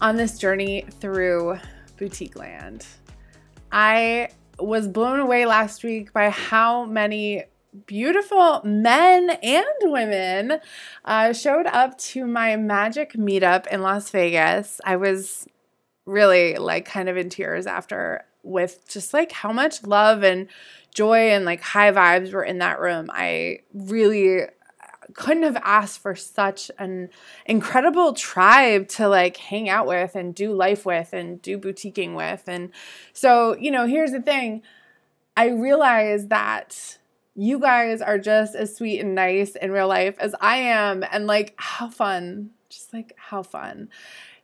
on this journey through boutique land. I was blown away last week by how many beautiful men and women uh, showed up to my magic meetup in Las Vegas. I was really like kind of in tears after with just like how much love and joy and like high vibes were in that room. I really couldn't have asked for such an incredible tribe to like hang out with and do life with and do boutiquing with. And so, you know, here's the thing I realize that you guys are just as sweet and nice in real life as I am. And like, how fun, just like, how fun.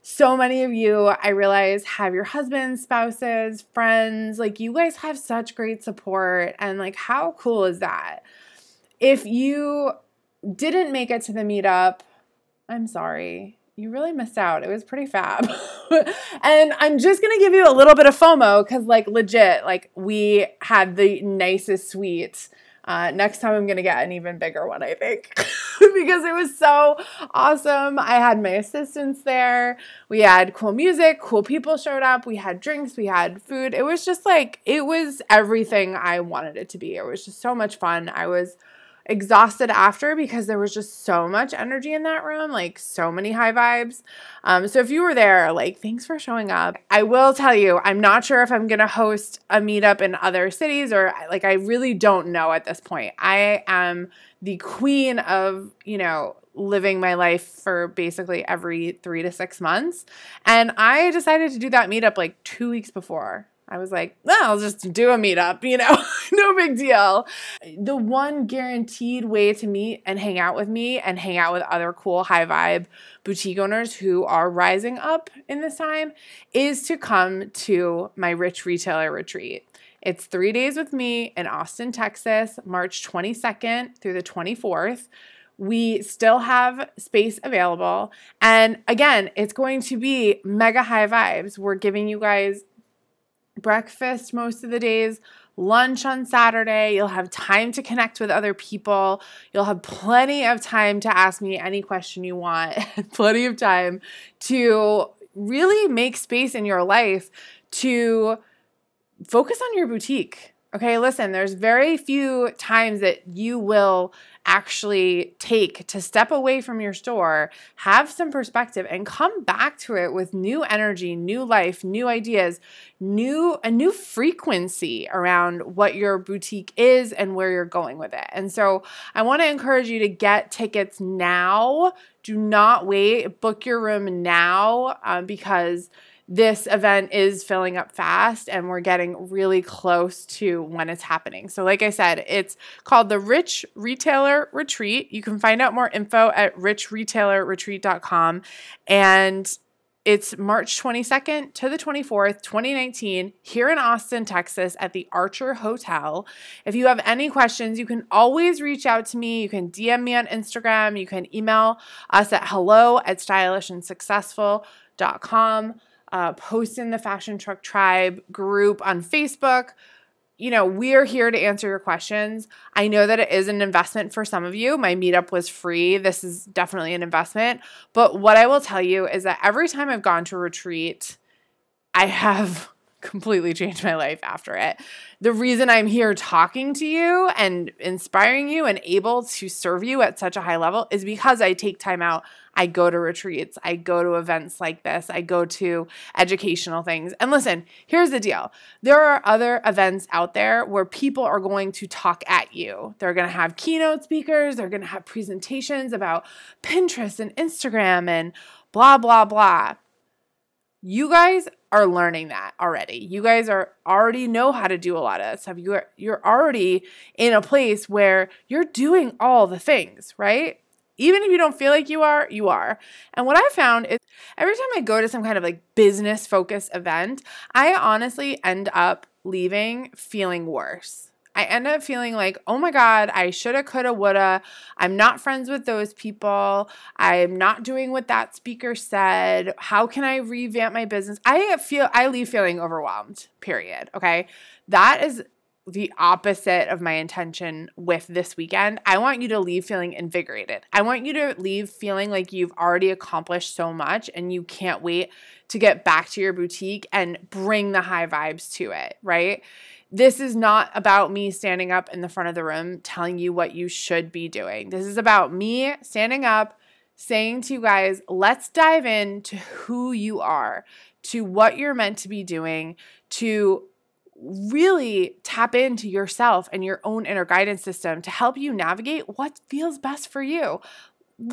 So many of you, I realize, have your husbands, spouses, friends. Like, you guys have such great support. And like, how cool is that? If you didn't make it to the meetup, I'm sorry. You really missed out. It was pretty fab. and I'm just going to give you a little bit of FOMO because, like, legit, like, we had the nicest suite. Uh, next time I'm going to get an even bigger one, I think, because it was so awesome. I had my assistants there. We had cool music, cool people showed up. We had drinks, we had food. It was just like, it was everything I wanted it to be. It was just so much fun. I was exhausted after because there was just so much energy in that room, like so many high vibes. Um, so if you were there, like thanks for showing up. I will tell you, I'm not sure if I'm gonna host a meetup in other cities or like I really don't know at this point. I am the queen of, you know, living my life for basically every three to six months. And I decided to do that meetup like two weeks before. I was like, no, I'll just do a meetup, you know, no big deal. The one guaranteed way to meet and hang out with me and hang out with other cool high vibe boutique owners who are rising up in this time is to come to my rich retailer retreat. It's three days with me in Austin, Texas, March 22nd through the 24th. We still have space available. And again, it's going to be mega high vibes. We're giving you guys breakfast most of the days, lunch on Saturday. You'll have time to connect with other people. You'll have plenty of time to ask me any question you want, plenty of time to really make space in your life to focus on your boutique. Okay, listen, there's very few times that you will actually take to step away from your store, have some perspective and come back to it with new energy, new life, new ideas, new a new frequency around what your boutique is and where you're going with it. And so, I want to encourage you to get tickets now. Do not wait. Book your room now um, because this event is filling up fast and we're getting really close to when it's happening. So, like I said, it's called the Rich Retailer Retreat. You can find out more info at richretailerretreat.com. And it's March 22nd to the 24th, 2019, here in Austin, Texas, at the Archer Hotel. If you have any questions, you can always reach out to me. You can DM me on Instagram. You can email us at hello at stylishandsuccessful.com uh, post in the Fashion Truck Tribe group on Facebook. You know, we're here to answer your questions. I know that it is an investment for some of you. My meetup was free. This is definitely an investment. But what I will tell you is that every time I've gone to retreat, I have completely changed my life after it. The reason I'm here talking to you and inspiring you and able to serve you at such a high level is because I take time out. I go to retreats, I go to events like this, I go to educational things. And listen, here's the deal there are other events out there where people are going to talk at you. They're going to have keynote speakers, they're going to have presentations about Pinterest and Instagram and blah, blah, blah. You guys are learning that already. You guys are already know how to do a lot of stuff. You are you're already in a place where you're doing all the things, right? Even if you don't feel like you are, you are. And what I found is every time I go to some kind of like business focused event, I honestly end up leaving feeling worse. I end up feeling like, oh my God, I shoulda, coulda, woulda. I'm not friends with those people. I'm not doing what that speaker said. How can I revamp my business? I feel, I leave feeling overwhelmed, period. Okay. That is the opposite of my intention with this weekend. I want you to leave feeling invigorated. I want you to leave feeling like you've already accomplished so much and you can't wait to get back to your boutique and bring the high vibes to it, right? This is not about me standing up in the front of the room telling you what you should be doing. This is about me standing up saying to you guys, let's dive into who you are, to what you're meant to be doing, to really tap into yourself and your own inner guidance system to help you navigate what feels best for you.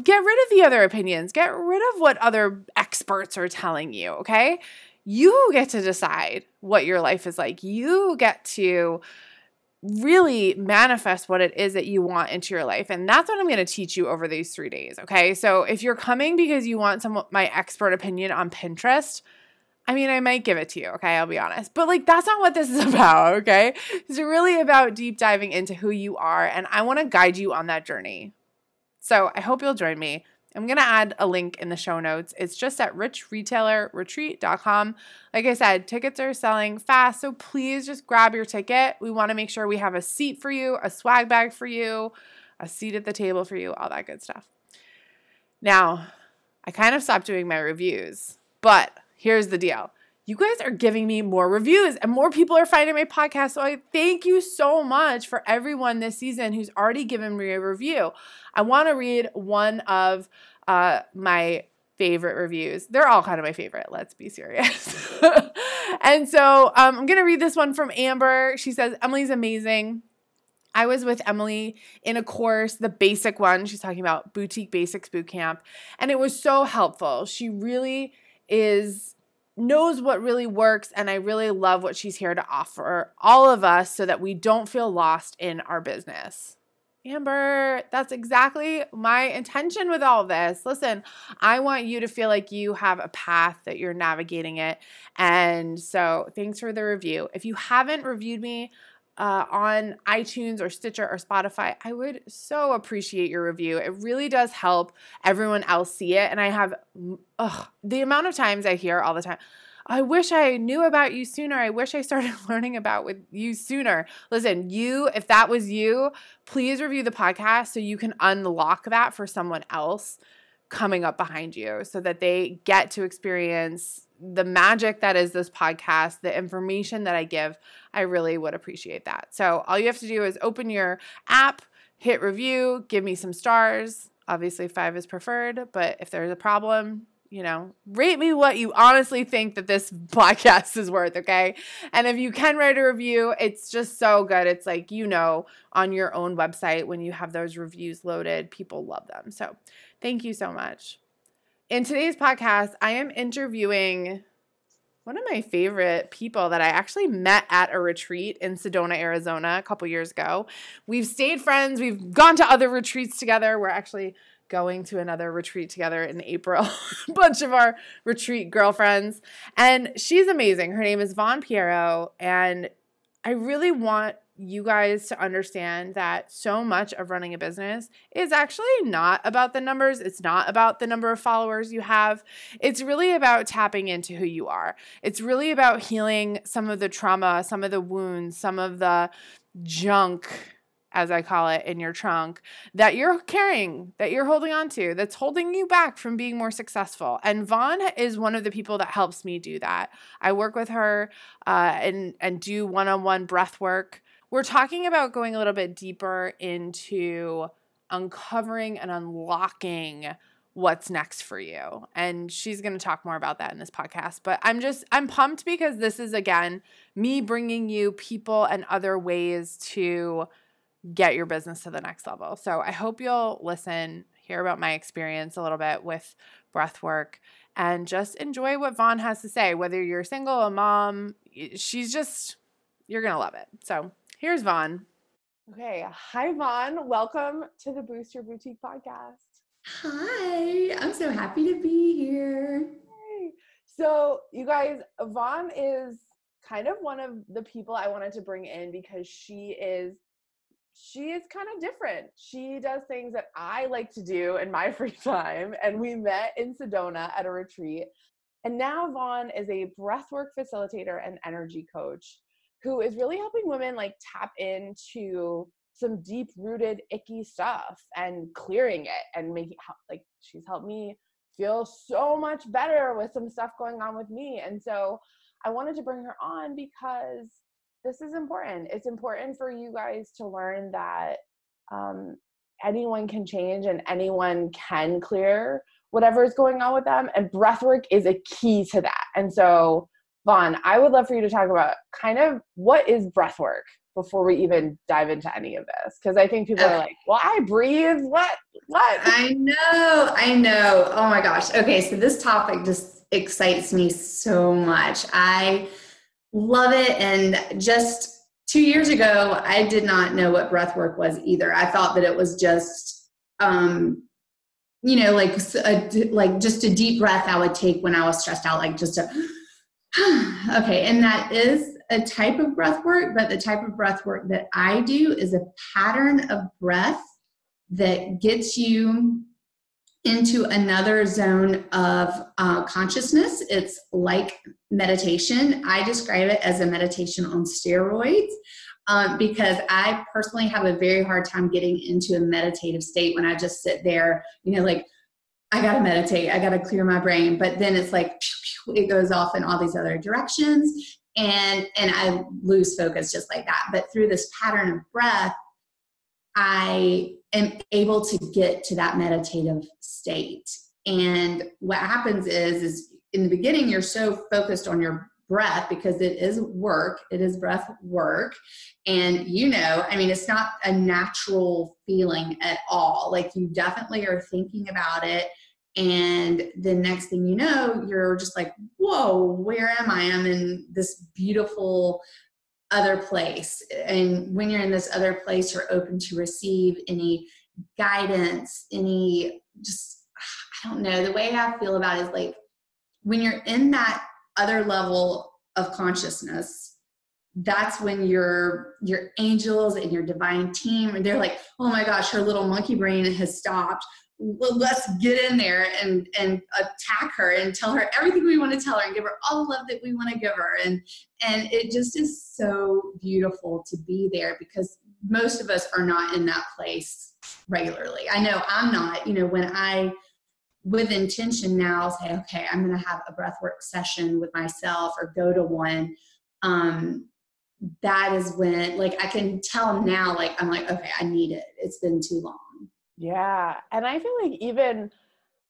Get rid of the other opinions, get rid of what other experts are telling you, okay? You get to decide what your life is like. You get to really manifest what it is that you want into your life. And that's what I'm going to teach you over these three days. Okay. So if you're coming because you want some my expert opinion on Pinterest, I mean, I might give it to you, okay? I'll be honest. But like that's not what this is about, okay? It's really about deep diving into who you are and I want to guide you on that journey. So, I hope you'll join me. I'm going to add a link in the show notes. It's just at richretailerretreat.com. Like I said, tickets are selling fast, so please just grab your ticket. We want to make sure we have a seat for you, a swag bag for you, a seat at the table for you, all that good stuff. Now, I kind of stopped doing my reviews, but here's the deal. You guys are giving me more reviews and more people are finding my podcast. So I thank you so much for everyone this season who's already given me a review. I want to read one of uh, my favorite reviews. They're all kind of my favorite. Let's be serious. and so um, I'm going to read this one from Amber. She says, Emily's amazing. I was with Emily in a course, the basic one. She's talking about Boutique Basics Boot Camp, and it was so helpful. She really is knows what really works and I really love what she's here to offer all of us so that we don't feel lost in our business. Amber, that's exactly my intention with all this. Listen, I want you to feel like you have a path that you're navigating it. And so, thanks for the review. If you haven't reviewed me, uh, on iTunes or Stitcher or Spotify, I would so appreciate your review. It really does help everyone else see it. And I have ugh, the amount of times I hear all the time, I wish I knew about you sooner. I wish I started learning about with you sooner. Listen, you, if that was you, please review the podcast so you can unlock that for someone else coming up behind you so that they get to experience the magic that is this podcast, the information that I give, I really would appreciate that. So all you have to do is open your app, hit review, give me some stars. Obviously, five is preferred, but if there's a problem, you know, rate me what you honestly think that this podcast is worth, okay? And if you can write a review, it's just so good. It's like, you know, on your own website when you have those reviews loaded, people love them. So thank you so much. In today's podcast, I am interviewing one of my favorite people that I actually met at a retreat in Sedona, Arizona a couple years ago. We've stayed friends, we've gone to other retreats together. We're actually going to another retreat together in April. a bunch of our retreat girlfriends. And she's amazing. Her name is Vaughn Piero. And I really want you guys to understand that so much of running a business is actually not about the numbers. It's not about the number of followers you have. It's really about tapping into who you are. It's really about healing some of the trauma, some of the wounds, some of the junk as I call it, in your trunk that you're carrying, that you're holding on to, that's holding you back from being more successful. And Vaughn is one of the people that helps me do that. I work with her uh, and and do one-on-one breath work. We're talking about going a little bit deeper into uncovering and unlocking what's next for you. And she's going to talk more about that in this podcast. But I'm just, I'm pumped because this is, again, me bringing you people and other ways to get your business to the next level. So I hope you'll listen, hear about my experience a little bit with breath work, and just enjoy what Vaughn has to say. Whether you're single, a mom, she's just, you're going to love it. So here's Vaughn. Okay. Hi, Vaughn. Welcome to the Boost Your Boutique podcast. Hi, I'm so happy to be here. Hey. So, you guys, Vaughn is kind of one of the people I wanted to bring in because she is she is kind of different. She does things that I like to do in my free time. And we met in Sedona at a retreat. And now Vaughn is a breathwork facilitator and energy coach who is really helping women like tap into some deep rooted icky stuff and clearing it and making like she's helped me feel so much better with some stuff going on with me. And so i wanted to bring her on because this is important. It's important for you guys to learn that um, anyone can change and anyone can clear whatever is going on with them and breathwork is a key to that. And so vaughn i would love for you to talk about kind of what is breath work before we even dive into any of this? Because i think people okay. are like well i breathe what what? I know i know. Oh my gosh. Okay so this topic just excites me so much. I love it and just two years ago i did not know what breath work was either. I thought that it was just um you know like a, like just a deep breath i would take when i was stressed out like just a okay and that is a type of breath work, but the type of breath work that I do is a pattern of breath that gets you into another zone of uh, consciousness. It's like meditation. I describe it as a meditation on steroids. Um, because I personally have a very hard time getting into a meditative state when I just sit there, you know, like I gotta meditate, I gotta clear my brain, but then it's like it goes off in all these other directions. And and i lose focus just like that. But through this pattern of breath i am able to get to that meditative state. And what happens is is in the beginning you're so focused on your breath because it is work it is breath work. And you know i mean it's not a natural feeling at all. Like you definitely are thinking about it and the next thing you know you're just like whoa where am i? I'm in this beautiful other place. And when you're in this other place you're open to receive any guidance any just i don't know. The way i feel about it is like when you're in that other level of consciousness that's when your your angels and your divine team they're like oh my gosh her little monkey brain has stopped well, let's get in there and and attack her and tell her everything we want to tell her and give her all the love that we want to give her. And and it just is so beautiful to be there because most of us are not in that place regularly. I know i'm not you know when i with intention now say okay i'm going to have a breathwork session with myself or go to one um that is when like i can tell now like i'm like okay i need it. It's been too long yeah. And I feel like even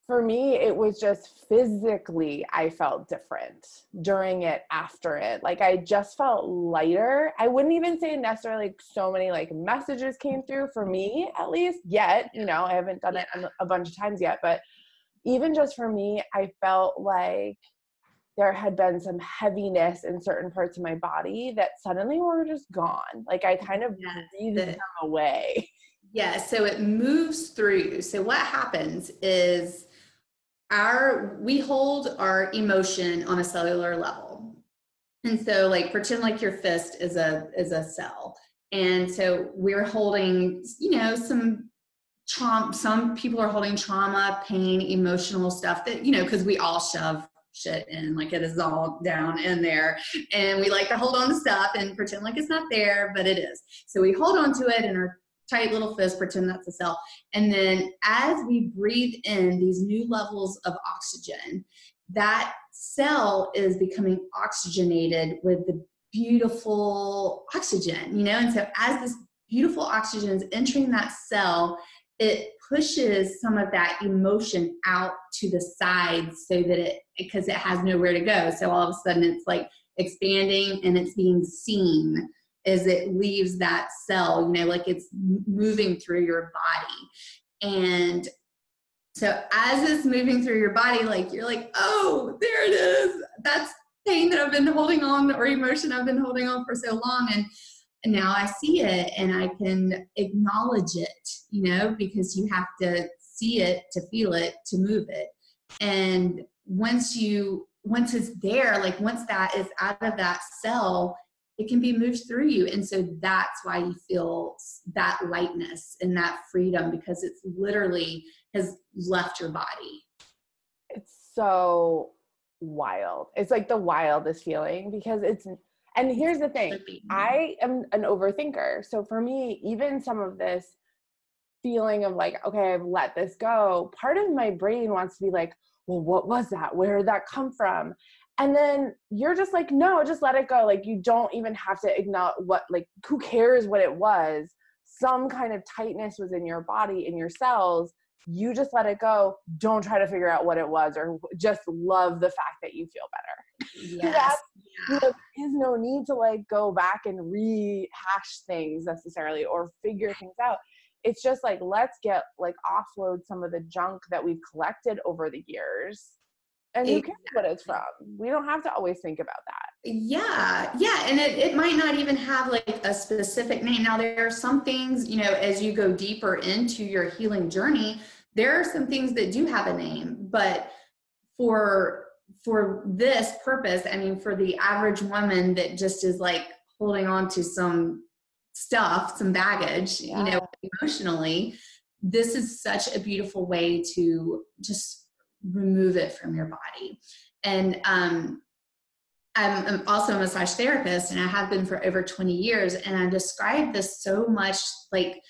for me, it was just physically, I felt different during it, after it. Like I just felt lighter. I wouldn't even say necessarily like so many like messages came through for me, at least yet. You know, I haven't done it a bunch of times yet, but even just for me, I felt like there had been some heaviness in certain parts of my body that suddenly were just gone. Like I kind of yes, breathed them away. Yeah, so it moves through. So what happens is our we hold our emotion on a cellular level. And so like pretend like your fist is a is a cell. And so we're holding, you know, some trauma some people are holding trauma, pain, emotional stuff that, you know, because we all shove shit in like it is all down in there and we like to hold on to stuff and pretend like it's not there but it is so we hold on to it and our tight little fist, pretend that's a cell. And then as we breathe in these new levels of oxygen, that cell is becoming oxygenated with the beautiful oxygen, you know? And so as this beautiful oxygen is entering that cell, it pushes some of that emotion out to the sides so that it because it has nowhere to go so all of a sudden it's like expanding and it's being seen as it leaves that cell you know like it's moving through your body. And so as it's moving through your body like you're like oh there it is. That's pain that i've been holding on or emotion i've been holding on for so long. And and now I see it and I can acknowledge it, you know, because you have to see it to feel it to move it. And once you once it's there, like once that is out of that cell, it can be moved through you. And so that's why you feel that lightness and that freedom because it's literally has left your body. It's so wild. It's like the wildest feeling because it's and here's the thing I am an overthinker. So for me, even some of this feeling of like, okay, I've let this go, part of my brain wants to be like, well, what was that? Where did that come from? And then you're just like, no, just let it go. Like, you don't even have to acknowledge what, like, who cares what it was? Some kind of tightness was in your body, in your cells. You just let it go. Don't try to figure out what it was or just love the fact that you feel better. Yes. know, there is no need to like go back and rehash things necessarily or figure things out it's just like let's get like offload some of the junk that we've collected over the years and who cares what it's from? We don't have to always think about that. Yeah yeah and it, it might not even have like a specific name now there are some things you know as you go deeper into your healing journey there are some things that do have a name but for for this purpose, I mean, for the average woman that just is like holding on to some stuff, some baggage, yeah. you know, emotionally, this is such a beautiful way to just remove it from your body. And um, I'm, I'm also a massage therapist, and I have been for over 20 years. And I describe this so much like,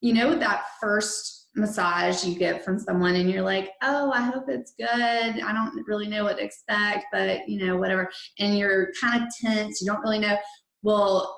you know, that first massage you get from someone and you're like, oh, I hope it's good. I don't really know what to expect, but you know, whatever. And you're kind of tense. You don't really know. Well,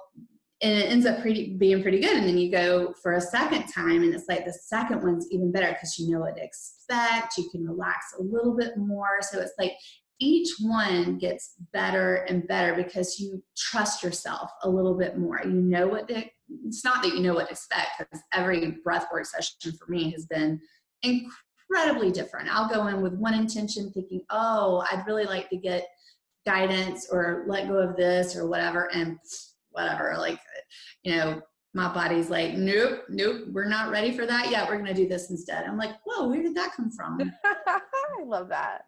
and it ends up pretty being pretty good. And then you go for a second time, and it's like the second one's even better because you know what to expect. You can relax a little bit more. So it's like each one gets better and better because you trust yourself a little bit more. You know what to it's not that you know what to expect because every breathwork session for me has been incredibly different. I'll go in with one intention thinking, oh, I'd really like to get guidance or let go of this or whatever, and whatever, like, you know, my body's like, nope, nope, we're not ready for that yet. We're going to do this instead. I'm like, whoa, where did that come from? I love that.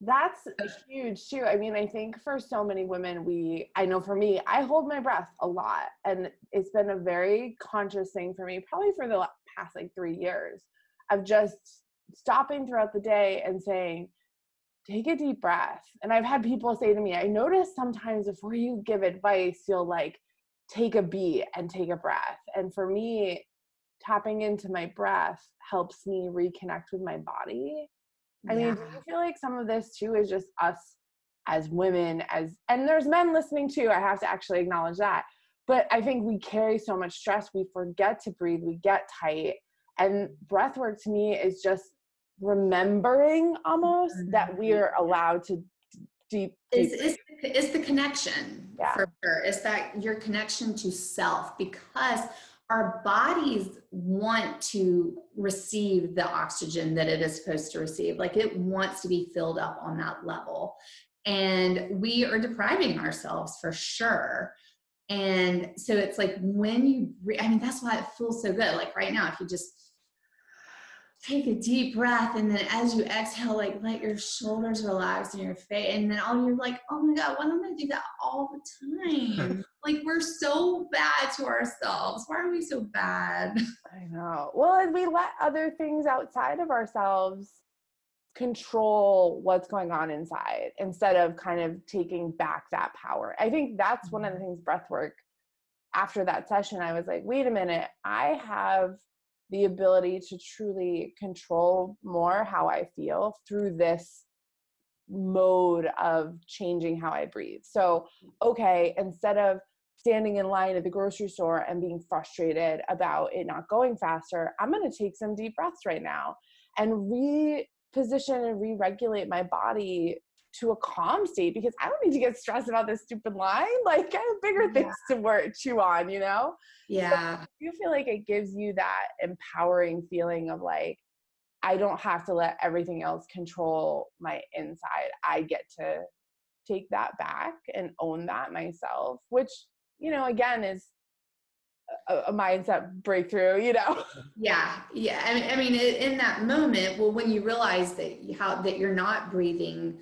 That's uh, huge too. I mean, I think for so many women, we, I know for me, I hold my breath a lot. And it's been a very conscious thing for me, probably for the past like three years, of just stopping throughout the day and saying, take a deep breath. And I've had people say to me, I notice sometimes before you give advice, you'll like take a beat and take a breath. And for me, tapping into my breath helps me reconnect with my body I yeah. mean, do you feel like some of this too is just us as women, as and there's men listening too. I have to actually acknowledge that. But I think we carry so much stress, we forget to breathe, we get tight. And breath work to me is just remembering almost mm-hmm. that we're allowed to deep, deep it's, it's, it's the connection yeah. for sure it's that your connection to self because our bodies want to receive the oxygen that it is supposed to receive. Like it wants to be filled up on that level. And we are depriving ourselves for sure. And so it's like when you, re- I mean, that's why it feels so good. Like right now, if you just take a deep breath and then as you exhale like let your shoulders relax and your face and then all you're like oh my god why don't i do that all the time? Like we're so bad to ourselves. Why are we so bad? I know. Well and we let other things outside of ourselves control what's going on inside instead of kind of taking back that power. I think that's one of the mm-hmm. things breath work after that session, I was like, wait a minute, I have the ability to truly control more how I feel through this mode of changing how I breathe. So, okay, instead of standing in line at the grocery store and being frustrated about it not going faster, I'm going to take some deep breaths right now and reposition and re-regulate my body to a calm state because I don't need to get stressed about this stupid line. Like I have bigger things to work chew on, you know? Yeah. So you feel like it gives you that empowering feeling of like, I don't have to let everything else control my inside. I get to take that back and own that myself, which, you know, again is a, a mindset breakthrough, you know? Yeah. Yeah. I mean, I mean, in that moment, well, when you realize that how, that you're not breathing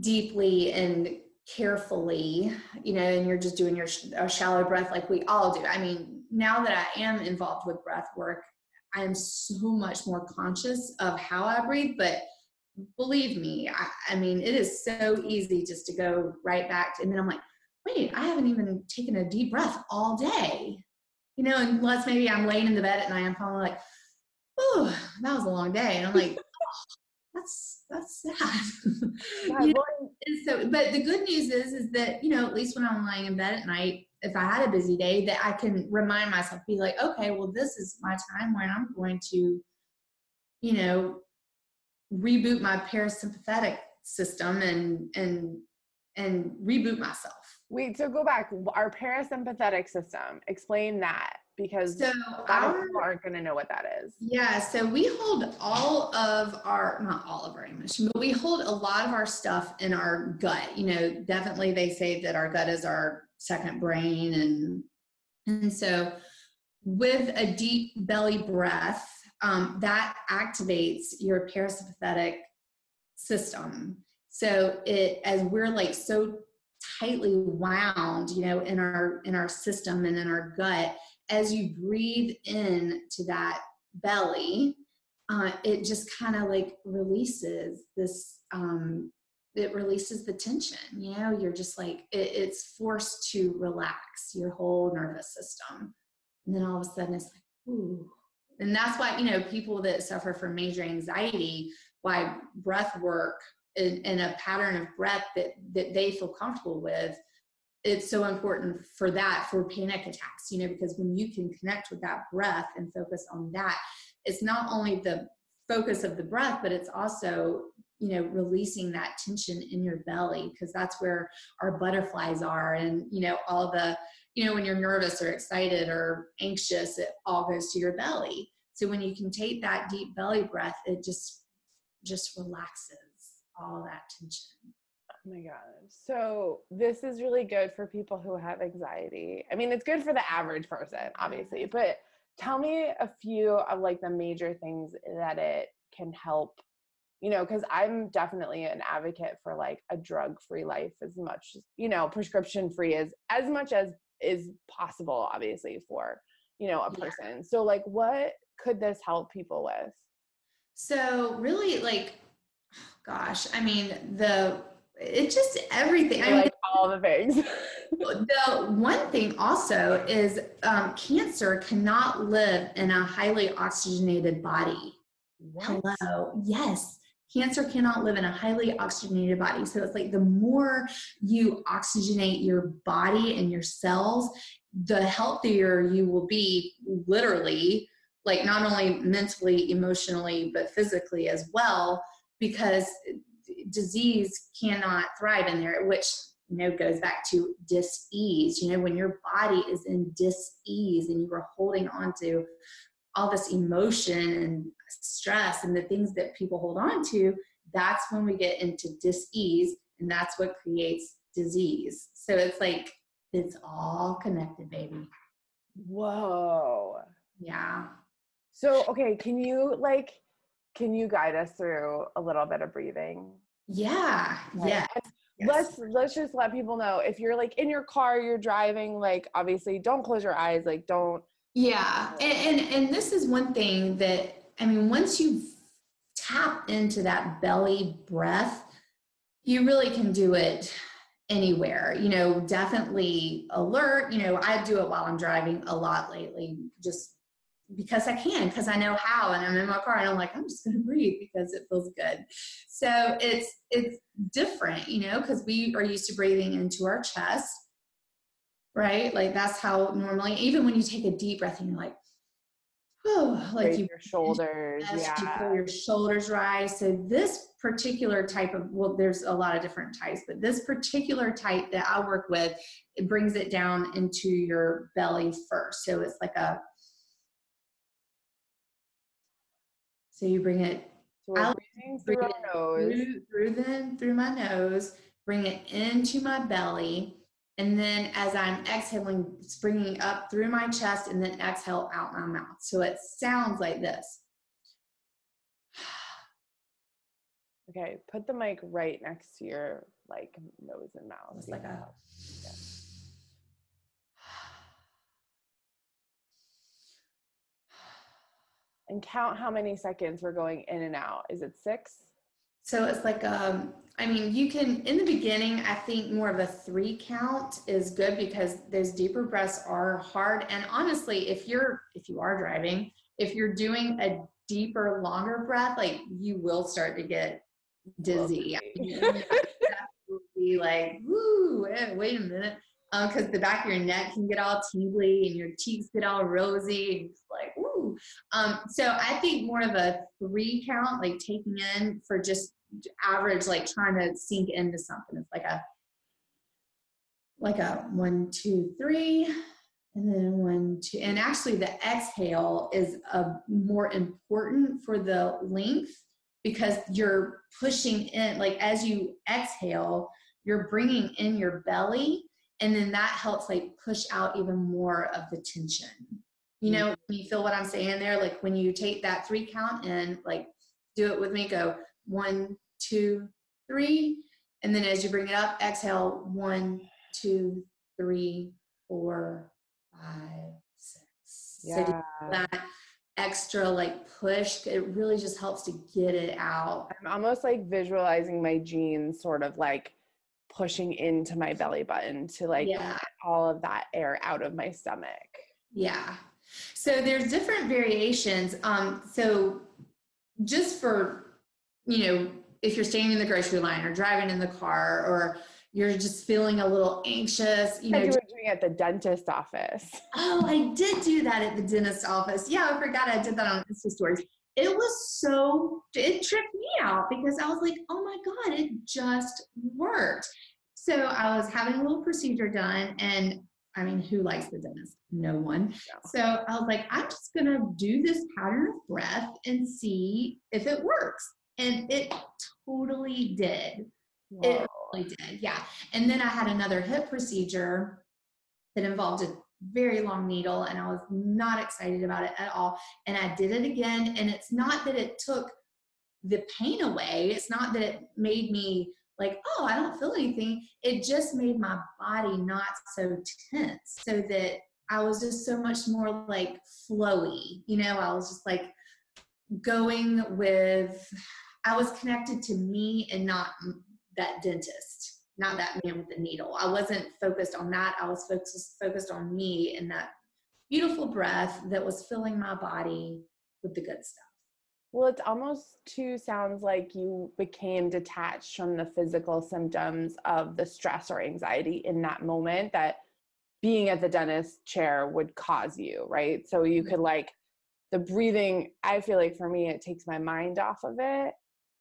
deeply and carefully, you know, and you're just doing your sh- shallow breath like we all do. I mean, now that I am involved with breath work, I am so much more conscious of how I breathe. But believe me, I, I mean, it is so easy just to go right back. To, and then I'm like, wait, I haven't even taken a deep breath all day. You know, unless maybe I'm laying in the bed at night, I'm probably like, oh, that was a long day. And I'm like, that's that's sad. Yeah, so, but the good news is, is that you know, at least when I'm lying in bed at night, if I had a busy day, that I can remind myself, be like, okay, well, this is my time when I'm going to, you know, reboot my parasympathetic system and and and reboot myself. Wait, so go back. Our parasympathetic system. Explain that because so our, aren't going to know what that is. Yeah, so we hold all of our, not all of our emotion, but we hold a lot of our stuff in our gut. You know, definitely they say that our gut is our second brain, and and so with a deep belly breath, um, that activates your parasympathetic system. So it as we're like so tightly wound, you know, in our in our system and in our gut as you breathe in to that belly, uh, it just kind of like releases this, um, it releases the tension. You know, you're just like, it, it's forced to relax your whole nervous system. And then all of a sudden it's like, ooh. And that's why, you know, people that suffer from major anxiety, why breath work and, a pattern of breath that, that they feel comfortable with it's so important for that for panic attacks you know because when you can connect with that breath and focus on that it's not only the focus of the breath but it's also you know releasing that tension in your belly because that's where our butterflies are. And you know all the you know when you're nervous or excited or anxious it all goes to your belly. So when you can take that deep belly breath it just just relaxes all that tension Oh my God. So this is really good for people who have anxiety. I mean, it's good for the average person, obviously, but tell me a few of like the major things that it can help, you know, because I'm definitely an advocate for like a drug free life as much, you know, prescription free as as much as is possible, obviously, for, you know, a person. Yeah. So like what could this help people with? So really like gosh, I mean, the it's just everything. I like all the things. the one thing also is um, cancer cannot live in a highly oxygenated body. What? Hello. Yes. Cancer cannot live in a highly oxygenated body. So it's like the more you oxygenate your body and your cells, the healthier you will be, literally, like not only mentally, emotionally, but physically as well, because disease cannot thrive in there, which you know goes back to dis-ease. You know, when your body is in dis-ease and you are holding on to all this emotion and stress and the things that people hold on to, that's when we get into dis-ease, and that's what creates disease. So it's like it's all connected, baby. Whoa. Yeah. So, okay, can you like, can you guide us through a little bit of breathing? Yeah. Right? Yeah. Yes. Let's let's just let people know if you're like in your car, you're driving, like obviously don't close your eyes, like don't Yeah. And and, and this is one thing that I mean, once you tap into that belly breath, you really can do it anywhere. You know, definitely alert. You know, I do it while I'm driving a lot lately, just because I can, because I know how, and I'm in my car and I'm like, I'm just going to breathe because it feels good. So it's it's different, you know, because we are used to breathing into our chest, right? Like that's how normally, even when you take a deep breath and you're like, oh, like Raise you your shoulders. chest, you Yeah. feel your shoulders rise. So this particular type of well, there's a lot of different types, but this particular type that I work with, it brings it down into your belly first. So it's like a so you bring it So breathing through our nose. through, through the through my nose, bring it into my belly, and then as I'm exhaling, it's bringing up through my chest, and then exhale out my mouth. So it sounds like this. Okay, put the mic right next to your like nose and mouth. It's like a and count how many seconds we're going in and out. Is it six? So it's like um I mean you can in the beginning I think more of a 3 count is good because those deeper breaths are hard and honestly if you're if you are driving if you're doing a deeper longer breath like you will start to get dizzy. I mean, that will be like woo eh, wait a minute because the back of your neck can get all tingly and your cheeks get all rosy um, so I think more of a three count, like taking in for just average, like trying to sink into something. It's like a like a one, two, three, and then one, two. And actually, the exhale is a more important for the length because you're pushing in. Like as you exhale, you're bringing in your belly, and then that helps like push out even more of the tension. You mm-hmm. know, you feel what I'm saying there? Like when you take that three count and like do it with me, go one, two, three. And then as you bring it up, exhale one, two, three, four, five, six. So Yeah. that extra like push, it really just helps to get it out. I'm almost like visualizing my jeans sort of like pushing into my belly button to like Yeah. get all of that air out of my stomach. Yeah. So there's different variations. Um, so just for, you know, if you're standing in the grocery line or driving in the car or you're just feeling a little anxious, you know, you were doing at the dentist office. oh, I did do that at the dentist office. Yeah, I forgot I did that on Insta stories. It was so, it tripped me out because I was like, oh my God, it just worked. So I was having a little procedure done and I mean, who likes the dentist? No one. No. So I was like, I'm just going to do this pattern of breath and see if it works. And it totally did. It Whoa. really did. Yeah. And then I had another hip procedure that involved a very long needle, and I was not excited about it at all. And I did it again. And it's not that it took the pain away, it's not that it made me like, oh, I don't feel anything. It just made my body not so tense so that I was just so much more like flowy. You know, I was just like going with, I was connected to me and not that dentist, not that man with the needle. I wasn't focused on that. I was focused focused on me and that beautiful breath that was filling my body with the good stuff. Well, it almost too sounds like you became detached from the physical symptoms of the stress or anxiety in that moment that being at the dentist chair would cause you, right? So you could like the breathing, I feel like for me, it takes my mind off of it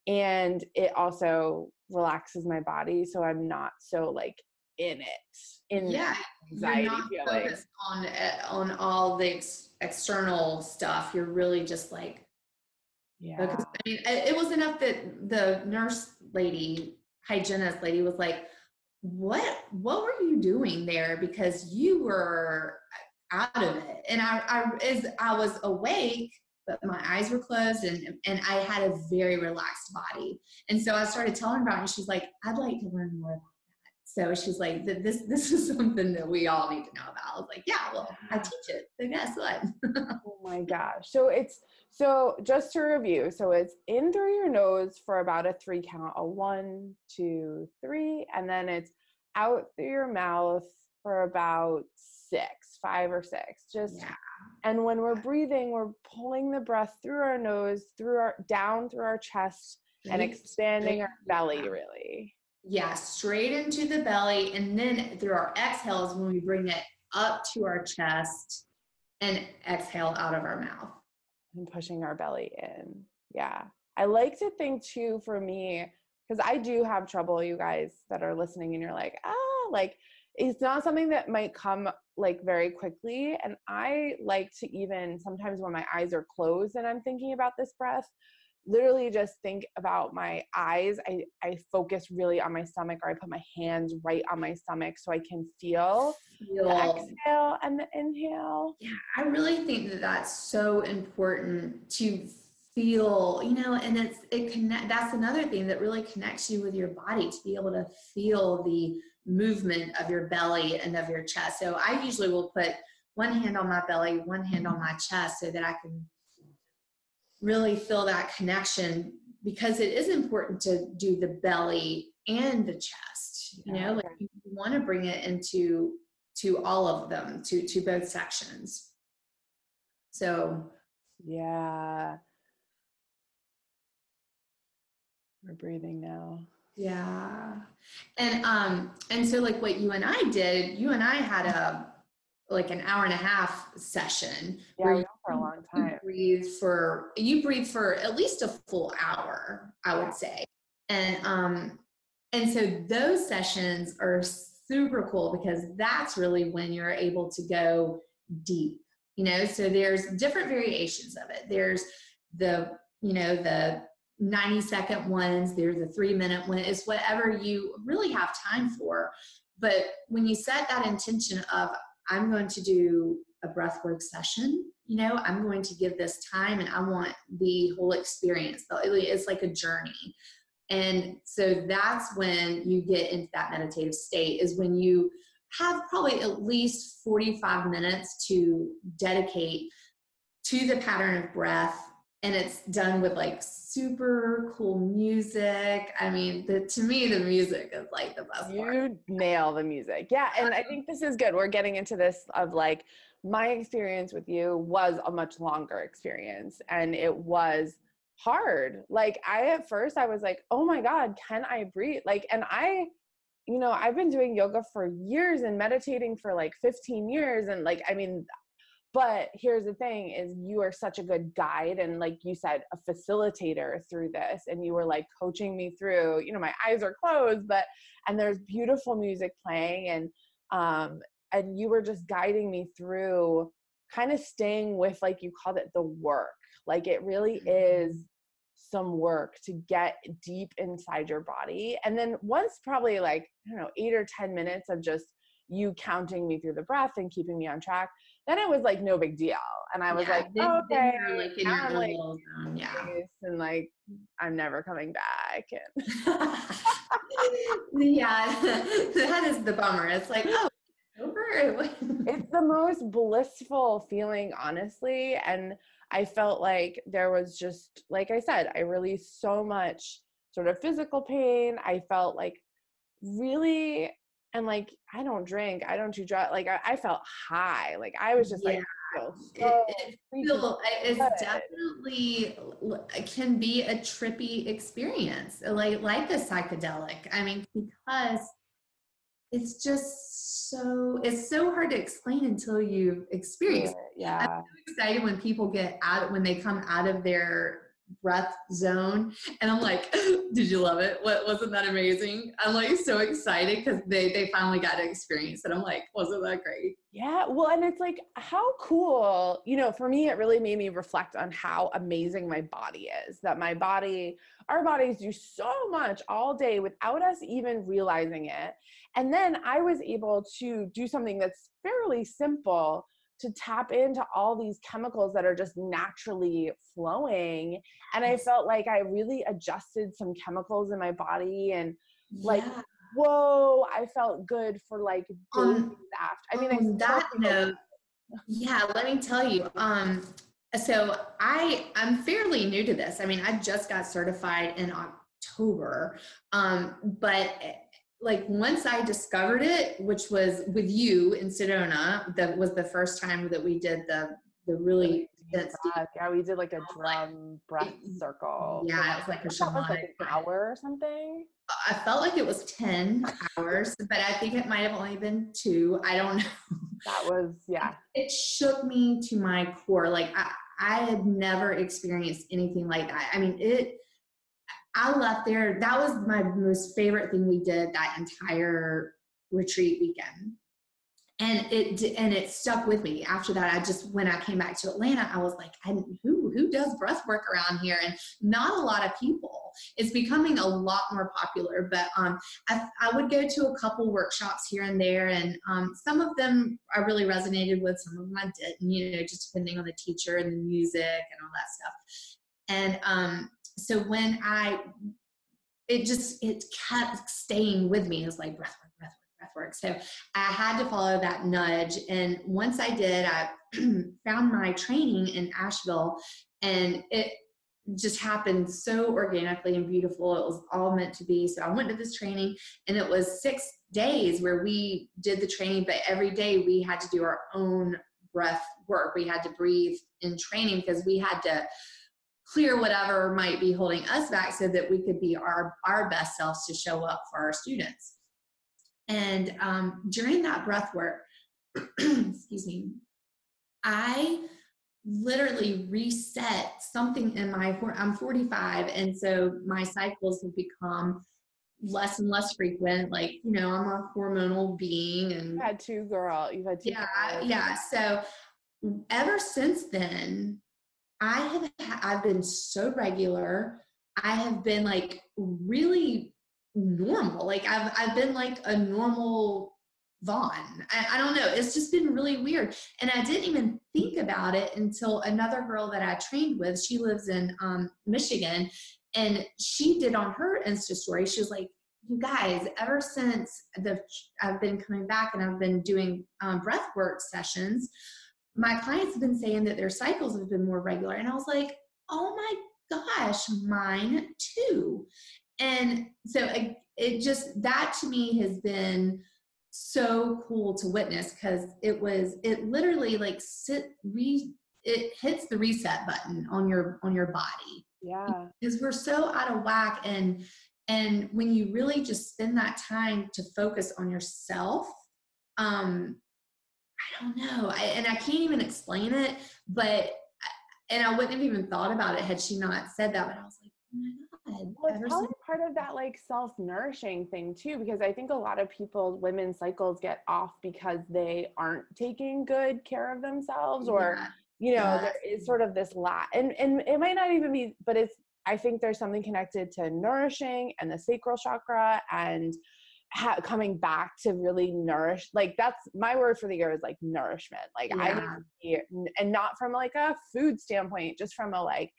and it also relaxes my body. So I'm not so like in it, in Yeah, anxiety you're not feeling. focused on uh, on all the ex- external stuff. You're really just like Yeah. Because I mean, it was enough that the nurse lady, hygienist lady, was like, "What? What were you doing there? Because you were uh, out of it." And I, I as I was awake, but my eyes were closed, and and I had a very relaxed body. And so I started telling her about it. And she's like, "I'd like to learn more about that." So she's like, "Th- "This this is something that we all need to know about." I was like, "Yeah, well, I teach it. So guess what?" Oh my gosh. So it's so just to review, so it's in through your nose for about a three count, a one, two, three, and then it's out through your mouth for about six, five or six. Just yeah. and when we're breathing, we're pulling the breath through our nose, through our down through our chest, and expanding our belly really. Yeah, straight into the belly, and then through our exhales when we bring it up to our chest and exhale out of our mouth. And pushing our belly in. Yeah. I like to think too for me, because I do have trouble, you guys that are listening, and you're like, ah, like it's not something that might come like very quickly. And I like to even sometimes when my eyes are closed and I'm thinking about this breath, literally just think about my eyes. I, I focus really on my stomach or I put my hands right on my stomach so I can feel, feel. the exhale and the inhale. Yeah, I really think that that's so important to feel you know and it's it connect that's another thing that really connects you with your body to be able to feel the movement of your belly and of your chest so i usually will put one hand on my belly one hand on my chest so that i can really feel that connection because it is important to do the belly and the chest you know like you want to bring it into to all of them to to both sections so yeah we're breathing now. Yeah. And um and so like what you and I did, you and I had a like an hour and a half session yeah, where you, for a long time. You breathe for you breathe for at least a full hour, I would say. And um and so those sessions are super cool because that's really when you're able to go deep. You know, so there's different variations of it. There's the, you know, the 90 second ones, there's the three minute one, it's whatever you really have time for. But when you set that intention of, I'm going to do a breathwork session, you know, I'm going to give this time and I want the whole experience. It's like a journey. And so that's when you get into that meditative state, is when you have probably at least 45 minutes to dedicate to the pattern of breath and it's done with like super cool music. I mean, the, to me, the music is like the best. You part. nail the music, yeah. And I think this is good. We're getting into this of like my experience with you was a much longer experience, and it was hard. Like I at first I was like, oh my god, can I breathe? Like, and I you know, I've been doing yoga for years and meditating for like 15 years. And like, I mean, but here's the thing is you are such a good guide and like you said a facilitator through this and you were like coaching me through you know my eyes are closed but and there's beautiful music playing and um and you were just guiding me through kind of staying with like you called it the work. Like it really mm-hmm. is some work to get deep inside your body and then once probably like i don't know 8 or 10 minutes of just you counting me through the breath and keeping me on track then it was like no big deal. And i was yeah, like oh, okay like in your like, zone, yeah. and like i'm never coming back and yeah that is the bummer. It's like oh it's the most blissful feeling honestly and i felt like there was just like i said i released so much sort of physical pain i felt like really and like I don't drink, I don't do drugs. Like I, I, felt high. Like I was just yeah. like, so it, it feel, it's definitely it can be a trippy experience, like like a psychedelic. I mean, because it's just so it's so hard to explain until you experience. Yeah, yeah. I'm so excited when people get out when they come out of their breath zone and i'm like did you love it? What wasn't that amazing? I'm like so excited because they they finally got to experience it. I'm like wasn't that great? Yeah well and it's like how cool you know for me it really made me reflect on how amazing my body is that my body our bodies do so much all day without us even realizing it and then i was able to do something that's fairly simple to tap into all these chemicals that are just naturally flowing. And i felt like i really adjusted some chemicals in my body and like yeah. whoa i felt good for like days um, after i mean on that note yeah let me tell you um so i i'm fairly new to this. I mean i just got certified in october um but like once I discovered it, which was with you in Sedona, that was the first time that we did the the really intense. Yeah, we did like a oh, drum breath circle. Yeah, it was like a was like an hour or something. I felt like it was ten hours, but I think it might have only been two. I don't know. That was yeah. It shook me to my core. Like I, I had never experienced anything like that. I mean, it. I left there. That was my most favorite thing we did that entire retreat weekend. And it and it stuck with me. After that, I just when I came back to Atlanta, I was like, I, who who does breath work around here? And not a lot of people. It's becoming a lot more popular. But um, I, I would go to a couple workshops here and there, and um, some of them I really resonated with. Some of them I didn't. You know, just depending on the teacher and the music and all that stuff. And um, so when I, it just it kept staying with me. It was like breath work, breath work, breath work. So I had to follow that nudge. And once I did, I found my training in Asheville, and it just happened so organically and beautiful. It was all meant to be. So I went to this training, and it was six days where we did the training, but every day we had to do our own breath work. We had to breathe in training because we had to clear whatever might be holding us back so that we could be our, our best selves to show up for our students. And um, during that breath work, excuse me, I literally reset something in my, I'm 45, and so my cycles have become less and less frequent. Like, you know, I'm a hormonal being and You had two girl. You had two. yeah girls. yeah so ever since then i have i've been so regular i have been like really normal like i've i've been like a normal Vaughn. I, I don't know. It's just been really weird. And I didn't even think about it until another girl that I trained with, she lives in um, Michigan, and she did on her Insta story, she was like, you guys, ever since the I've been coming back and I've been doing um, breath work sessions, my clients have been saying that their cycles have been more regular. And I was like, oh my gosh, mine too. And so it, it just, that to me has been so cool to witness because it was, it literally like sit, re, it hits the reset button on your, on your body Yeah. because we're so out of whack and and when you really just spend that time to focus on yourself um i don't know I, and i can't even explain it but and i wouldn't have even thought about it had she not said that but i was like oh my god Well, it's probably part of that like self nourishing thing too, because I think a lot of people, women's cycles get off because they aren't taking good care of themselves, or Yeah. you know, Yes. there is sort of this lack, and and it might not even be, but it's. I think there's something connected to nourishing and the sacral chakra and ha- coming back to really nourish. Like that's my word for the year is like nourishment. Like I need to be, and not from like a food standpoint, just from a like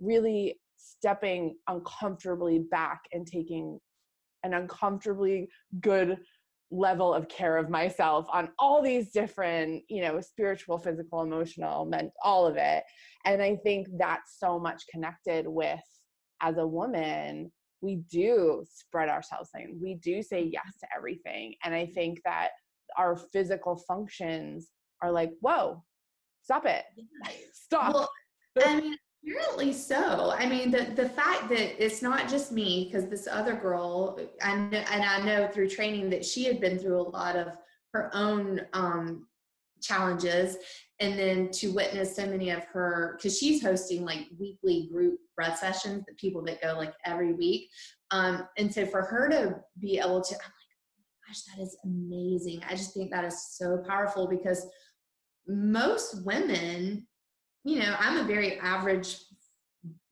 really stepping uncomfortably back and taking an uncomfortably good level of care of myself on all these different you know spiritual physical emotional meant all of it and i think that's so much connected with as a woman we do spread ourselves thin we do say yes to everything and i think that our physical functions are like whoa stop it. Stop. Well i mean apparently so. I mean the the fact that it's not just me because this other girl I know, and i know through training that she had been through a lot of her own um challenges and then to witness so many of her because she's hosting like weekly group breath sessions the people that go like every week. Um and so for her to be able to i'm like oh gosh that is amazing. I just think that is so powerful because most women you know i'm a very average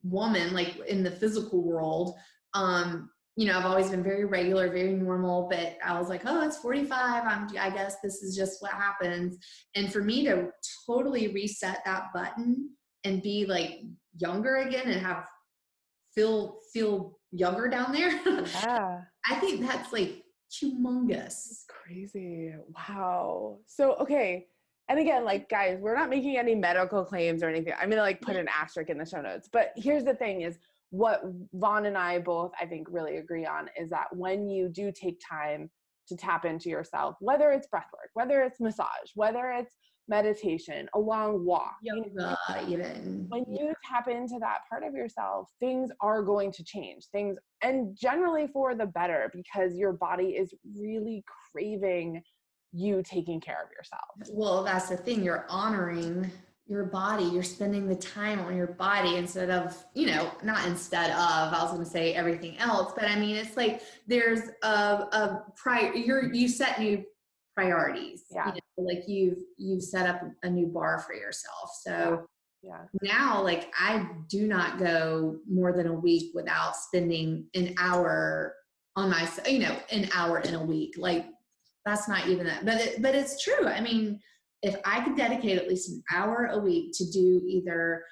woman like in the physical world um you know i've always been very regular very normal but i was like oh it's 45 i'm i guess this is just what happens. And for me to totally reset that button and be like younger again and have feel feel younger down there yeah. I think that's like humongous. Crazy. Wow. So okay. And again like guys we're not making any medical claims or anything. I'm gonna like put an asterisk in the show notes. But here's the thing is what Vaughn and I both, I think, really agree on is that when you do take time to tap into yourself, whether it's breath work, whether it's massage, whether it's meditation, a long walk, yoga, you know, even when you tap into that part of yourself, things are going to change. Things, and generally for the better, because your body is really craving you taking care of yourself. Well, that's the thing. You're honoring your body. You're spending the time on your body instead of, you know, not instead of, I was going to say everything else, but I mean, it's like there's a, a prior, you're, you set new priorities. Yeah. You know, like you've, you've set up a new bar for yourself. So yeah. now, like I do not go more than a week without spending an hour on my, you know, an hour in a week. Like that's not even that, but it, but it's true. I mean, if I could dedicate at least an hour a week to do either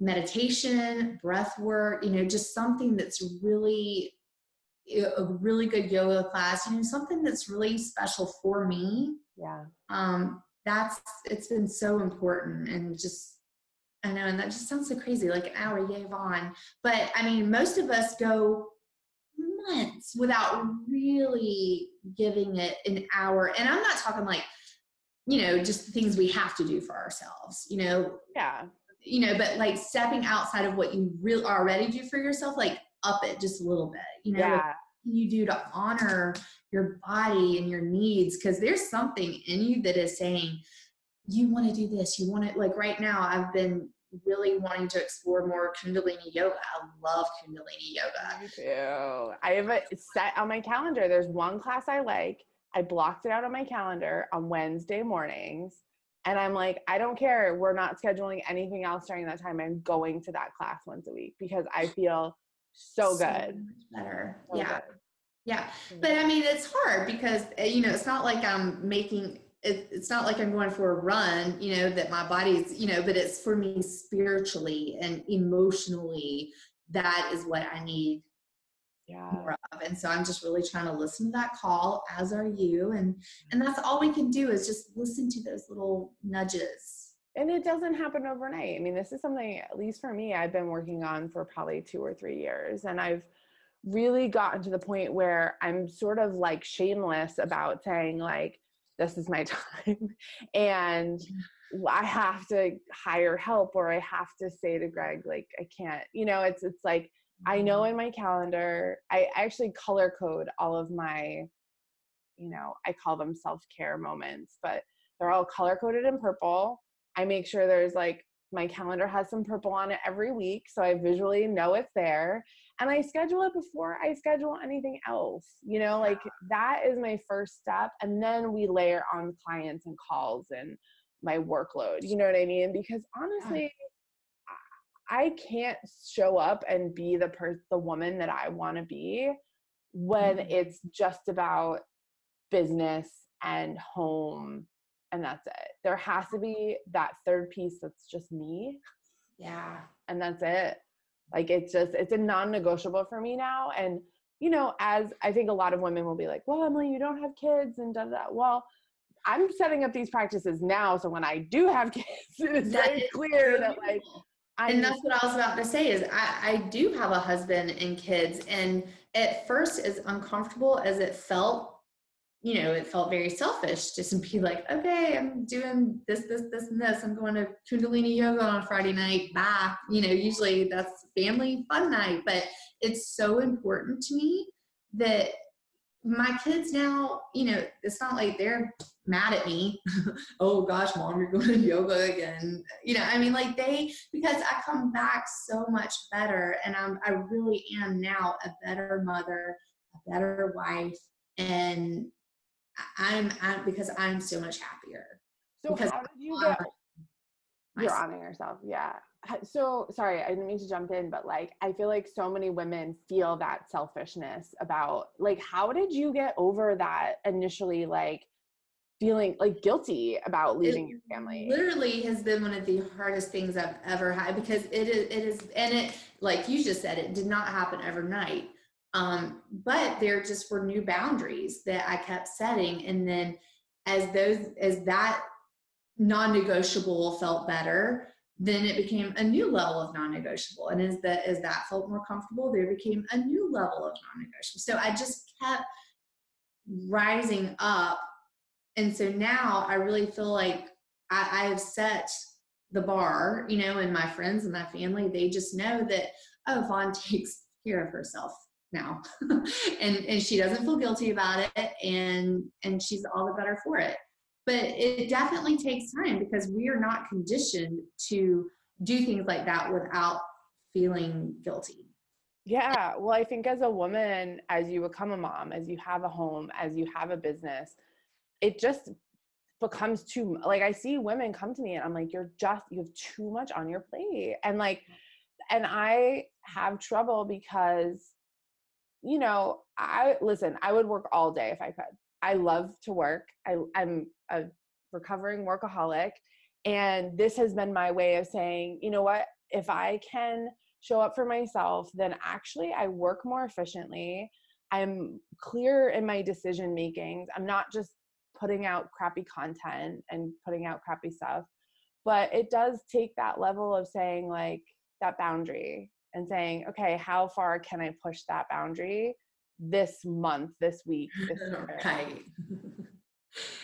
meditation, breath work, you know, just something that's really a really good yoga class, you know, something that's really special for me. Yeah. Um, that's it's been so important and just I know, and that just sounds so crazy, like an hour, yay on. But I mean, most of us go months without really giving it an hour. And I'm not talking like, you know, just things we have to do for ourselves, you know. Yeah. You know, but like stepping outside of what you really already do for yourself, like up it just a little bit, you know. Yeah. Like, you do to honor your body and your needs because there's something in you that is saying you want to do this you want to like right now i've been really wanting to explore more Kundalini yoga. I love Kundalini yoga. Me too. I have it set on my calendar. There's one class I like. I blocked it out on my calendar on Wednesday mornings. And I'm like, I don't care. We're not scheduling anything else during that time. I'm going to that class once a week because I feel so, so good. better. So yeah. Good. Yeah. But I mean, it's hard because, eh, you know, it's not like I'm making it, it's not like I'm going for a run, you know, that my body's, you know, but it's for me spiritually and emotionally. That is what I need yeah. more of. And so I'm just really trying to listen to that call, as are you. And and mm-hmm. that's all we can do is just listen to those little nudges. And it doesn't happen overnight. I mean, this is something, at least for me, I've been working on for probably two or three years. And I've really gotten to the point where I'm sort of like shameless about saying, like, this is my time and mm-hmm. i have to hire help or i have to say to greg like i can't you know it's it's like i know mm-hmm. in my calendar i actually color code all of my you know i call them self-care moments but they're all color coded in purple. I make sure there's like my calendar has some purple on it every week so i visually know it's there and i schedule it before i schedule anything else you know like that is my first step and then we layer on clients and calls and my workload you know what i mean? Because honestly i can't show up and be the per- the woman that i want to be when mm-hmm. it's just about business and home and that's it. There has to be that third piece that's just me. Yeah. And that's it. Like it's just it's a non-negotiable for me now. And you know, as I think a lot of women will be like, "Well, Emily, you don't have kids," and da da. Well, I'm setting up these practices now, so when I do have kids, it's very clear that like. I and that's what I was about to say is I, I do have a husband and kids, and at first, as uncomfortable as it felt you know, it felt very selfish just to be like, okay, I'm doing this, this, this, and this. I'm going to Kundalini yoga on Friday night. Bye. You know, usually that's family fun night, but it's so important to me that my kids now, you know, it's not like they're mad at me. oh gosh, mom, you're going to yoga again. You know, I mean, like they, because I come back so much better and I'm, I really am now a better mother, a better wife, and I'm, I'm because I'm so much happier. So because how did you get? You're honoring yourself, yeah. So sorry, I didn't mean to jump in, but like I feel like so many women feel that selfishness about like how did you get over that initially like feeling like guilty about leaving it your family literally has been one of the hardest things i've ever had because it is it is and it like you just said it did not happen overnight um, but there just were new boundaries that I kept setting. And then as those, as that non-negotiable felt better, then it became a new level of non-negotiable. And as that as that felt more comfortable there became a new level of non-negotiable. So i just kept rising up. And so now i really feel like i, I have set the bar you know and my friends and my family they just know that oh vaughn takes care of herself now. And and she doesn't feel guilty about it. And and she's all the better for it but it definitely takes time because we are not conditioned to do things like that without feeling guilty. Yeah. Well, I think as a woman, as you become a mom, as you have a home, as you have a business, it just becomes too like I see women come to me and I'm like, you're just you have too much on your plate. And like and I have trouble because you know, I listen, I would work all day if I could. I love to work. I, I'm a recovering workaholic. And this has been my way of saying, you know what, if I can show up for myself, then actually I work more efficiently. I'm clear in my decision makings. I'm not just putting out crappy content and putting out crappy stuff. But it does take that level of saying, like, that boundary and saying, okay, how far can I push that boundary this month, this week, this right.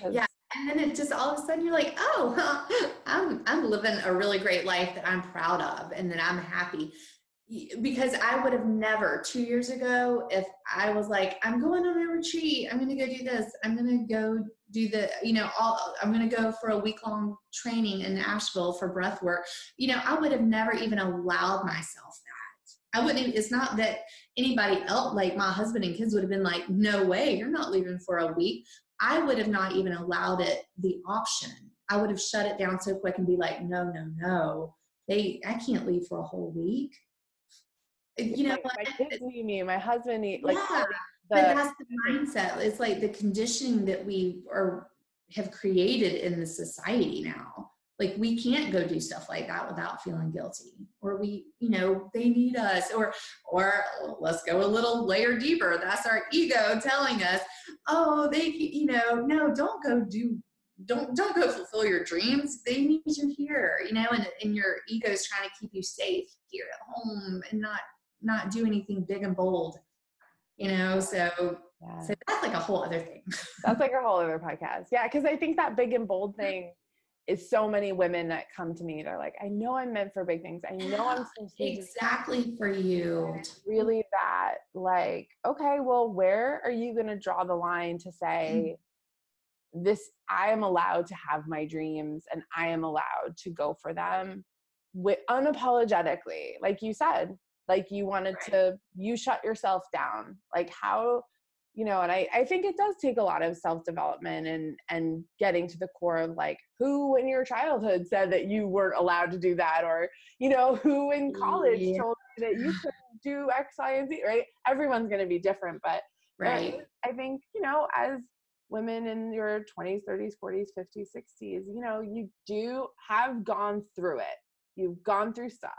yeah. And then it just all of a sudden you're like, oh, I'm I'm living a really great life that I'm proud of and that I'm happy. Because I would have never two years ago, if I was like, I'm going on a retreat, I'm gonna go do this, I'm gonna go do the, you know, all I'm gonna go for a week long training in Asheville for breath work. You know, I would have never even allowed myself that I wouldn't even, it's not that anybody else, like my husband and kids would have been like, no way, you're not leaving for a week. I would have not even allowed it the option. I would have shut it down so quick and be like, no, no, no. They, I can't leave for a whole week. Uh, you know, my, my kids need me. My husband need like. Yeah, the, but that's the mindset. It's like the conditioning that we are have created in the society now like we can't go do stuff like that without feeling guilty. Or we you know they need us. Or or let's go a little layer deeper. That's our ego telling us oh they you know no don't go do don't don't go fulfill your dreams. They need you here you know and, and your ego is trying to keep you safe here at home and not not do anything big and bold you know? So yeah. so that's like a whole other thing. That's like a whole other podcast. Yeah because i think that big and bold thing is so many women that come to me. They're like, I know I'm meant for big things. I know I'm supposed to exactly for you. Really, that like, okay, well, where are you going to draw the line to say mm-hmm. this? I am allowed to have my dreams, and I am allowed to go for them with unapologetically, like you said. Like you wanted right. to, you shut yourself down. Like how you know and I, I think it does take a lot of self-development and and getting to the core of like who in your childhood said that you weren't allowed to do that or you know who in college yeah. told you that you couldn't do x y and z right? Everyone's going to be different but right. I think you know as women in your 20s 30s 40s 50s 60s you know you do have gone through it. You've gone through stuff.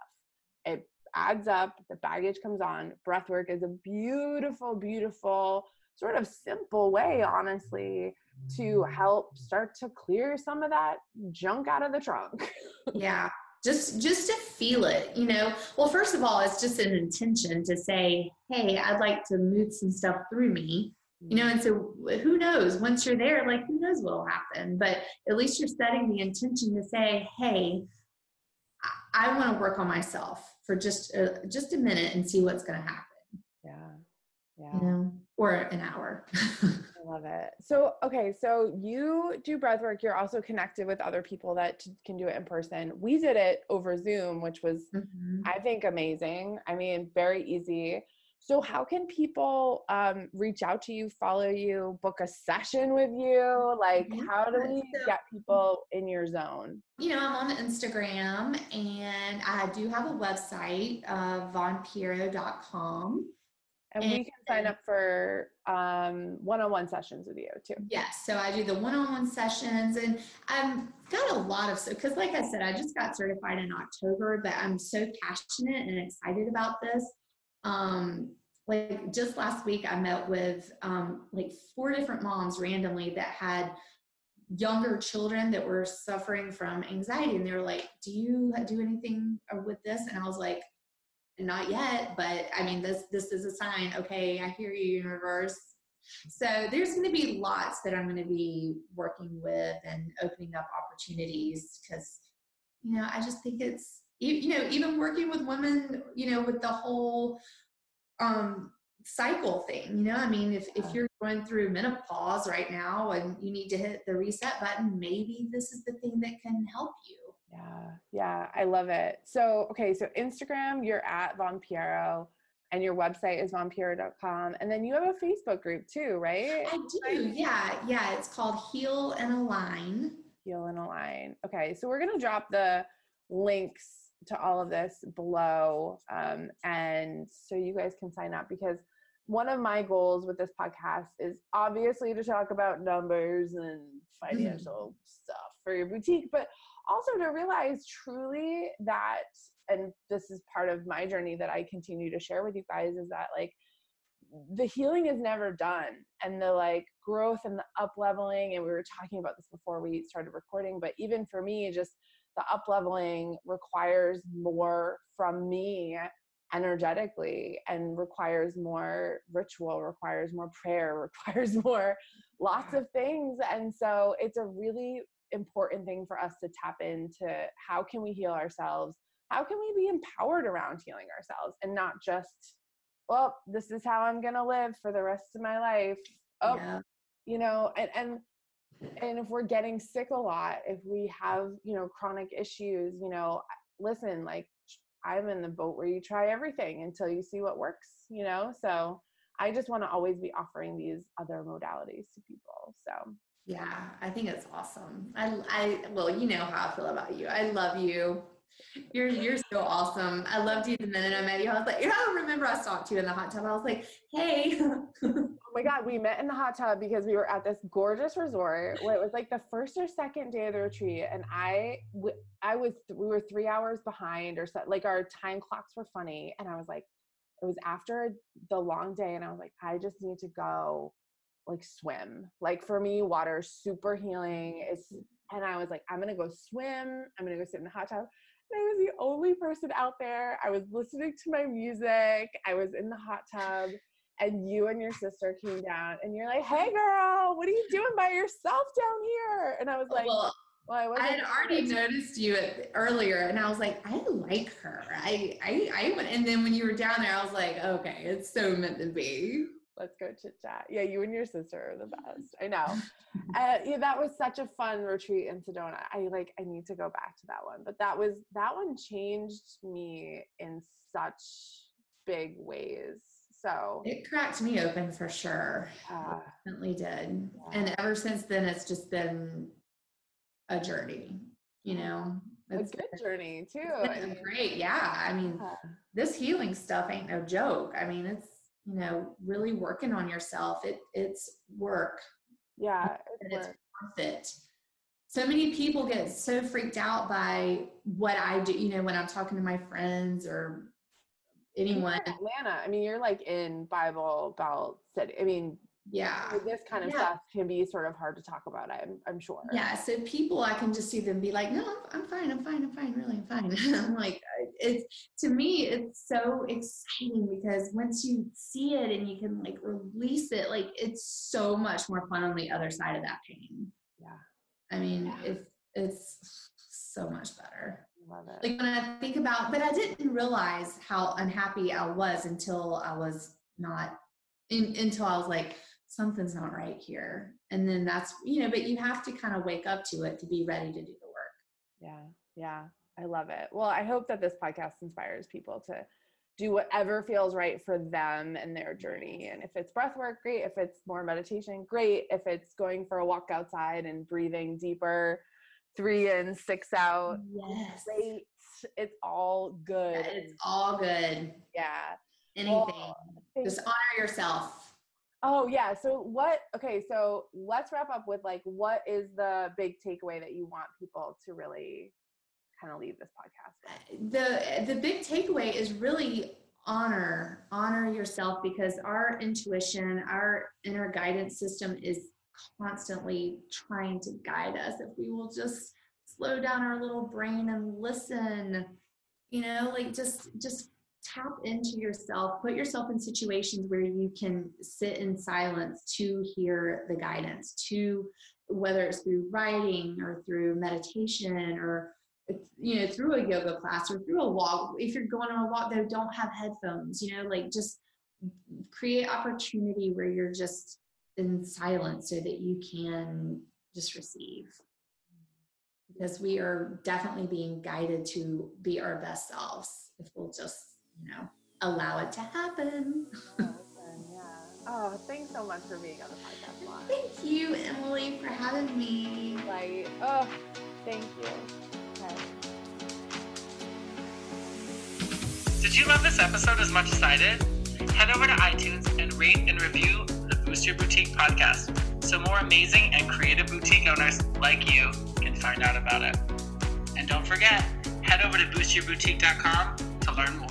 It adds up the baggage comes on. Breath work is a beautiful beautiful sort of simple way, honestly, to help start to clear some of that junk out of the trunk. yeah. Just just to feel it, you know. Well, first of all, it's just an intention to say, "Hey, I'd like to move some stuff through me." You know, and so who knows? Once you're there, like who knows what'll happen? But at least you're setting the intention to say, "Hey, I, I want to work on myself for just a, just a minute and see what's going to happen." Yeah. Yeah. You know? Or an hour. I love it. So, okay, so you do breath work. You're also connected with other people that can do it in person. We did it over Zoom, which was, mm-hmm. I think, amazing. I mean, very easy. So, how can people um, reach out to you, follow you, book a session with you? Like, yeah. how do we so, get people in your zone? You know, I'm on Instagram and I do have a website, uh, vaughnpierro.com. And, and we can sign up for um, one-on-one sessions with you too. Yes, so I do the one-on-one sessions, and I've got a lot of so because, like I said, I just got certified in October, but I'm so passionate and excited about this. Um, like just last week, I met with um, like four different moms randomly that had younger children that were suffering from anxiety and they were like do you do anything with this and i was like not yet but i mean this this is a sign okay i hear you universe. So there's going to be lots that i'm going to be working with and opening up opportunities because you know i just think it's you know even working with women you know with the whole um cycle thing you know i mean if, if you're going through menopause right now and you need to hit the reset button maybe this is the thing that can help you yeah yeah i love it. So okay so instagram you're at vaughn pierro and your website is vaughnpierro.com and then you have a facebook group too right? I do yeah yeah it's called heal and align. Heal and align. Okay so we're going to drop the links to all of this below um, and so you guys can sign up because one of my goals with this podcast is obviously to talk about numbers and financial mm-hmm. stuff for your boutique, but also to realize truly that, and this is part of my journey that I continue to share with you guys, is that like the healing is never done and the like growth and the up leveling and we were talking about this before we started recording but even for me just the up leveling requires more from me energetically and requires more ritual requires more prayer requires more lots of things and so it's a really important thing for us to tap into how can we heal ourselves how can we be empowered around healing ourselves and not just well this is how i'm going to live for the rest of my life oh yeah. you know and and and if we're getting sick a lot if we have you know chronic issues you know listen like I'm in the boat where you try everything until you see what works, you know? So I just want to always be offering these other modalities to people. So yeah, I think it's awesome. I, I, well, you know how I feel about you. I love you. You're you're so awesome. I loved you the minute I met you. I was like, I remember I stalked you in the hot tub. I was like, hey. oh my god, we met in the hot tub because we were at this gorgeous resort where it was like the first or second day of the retreat, and I I was we were three hours behind or so, like our time clocks were funny, and I was like, it was after the long day, and I was like, I just need to go like swim. Like for me, water super healing. It's mm-hmm. and I was like, I'm gonna go swim. I'm gonna go sit in the hot tub. I was the only person out there. I was listening to my music. I was in the hot tub. And you and your sister came down and you're like, hey girl, what are you doing by yourself down here? And I was like, well, well I, I, had already noticed you earlier and I was like, I like her. I, I, I went, and then when you were down there, I was like, okay, it's so meant to be let's go chit chat. Yeah, you and your sister are the best. I know. uh, yeah, that was such a fun retreat in Sedona. I like. I need to go back to that one. But that was that one changed me in such big ways. So it cracked me open for sure. Uh, definitely did. Yeah. And ever since then, it's just been a journey. You know, it's a good been, journey too. Great. Yeah. I mean, yeah. this healing stuff ain't no joke. I mean, it's you know really working on yourself it it's work. Yeah it's, it's worth it. So many people get so freaked out by what i do you know when i'm talking to my friends or anyone. Atlanta i mean you're like in bible belt city i mean yeah. this kind of yeah. stuff can be sort of hard to talk about i'm, I'm sure. Yeah so people i can just see them be like no i'm, I'm fine i'm fine i'm fine really i'm fine. I'm like it's to me it's so exciting because once you see it and you can like release it like it's so much more fun on the other side of that pain yeah i mean yeah. if it's so much better Love it. Like when I think about, but I didn't realize how unhappy I was until I was not, in, until I was like, something's not right here. And then that's, you know, but you have to kind of wake up to it to be ready to do the work. Yeah. Yeah. I love it. Well, I hope that this podcast inspires people to do whatever feels right for them and their journey. And if it's breath work, great. If it's more meditation, great. If it's going for a walk outside and breathing deeper, three in, six out, yes. great. It's all good. Yeah, it's all good. Yeah. Anything. Well, Just honor yourself Oh yeah. So what okay, so let's wrap up with like what is the big takeaway that you want people to really kind of leave this podcast? The the big takeaway is really honor honor yourself because our intuition, our inner guidance system is constantly trying to guide us if we will just slow down our little brain and listen you know like just just tap into yourself put yourself in situations where you can sit in silence to hear the guidance to whether it's through writing or through meditation or you know through a yoga class or through a walk if you're going on a walk that don't have headphones you know like just create opportunity where you're just in silence so that you can just receive because we are definitely being guided to be our best selves if we'll just you know allow it to happen yeah. Oh, thanks so much for being on the podcast. Thank you emily for having me Like, oh, thank you. Did you love this episode as much as I did? Head over to iTunes and rate and review the Boost Your Boutique podcast so more amazing and creative boutique owners like you can find out about it. And don't forget, head over to boostyourboutique.com to learn more.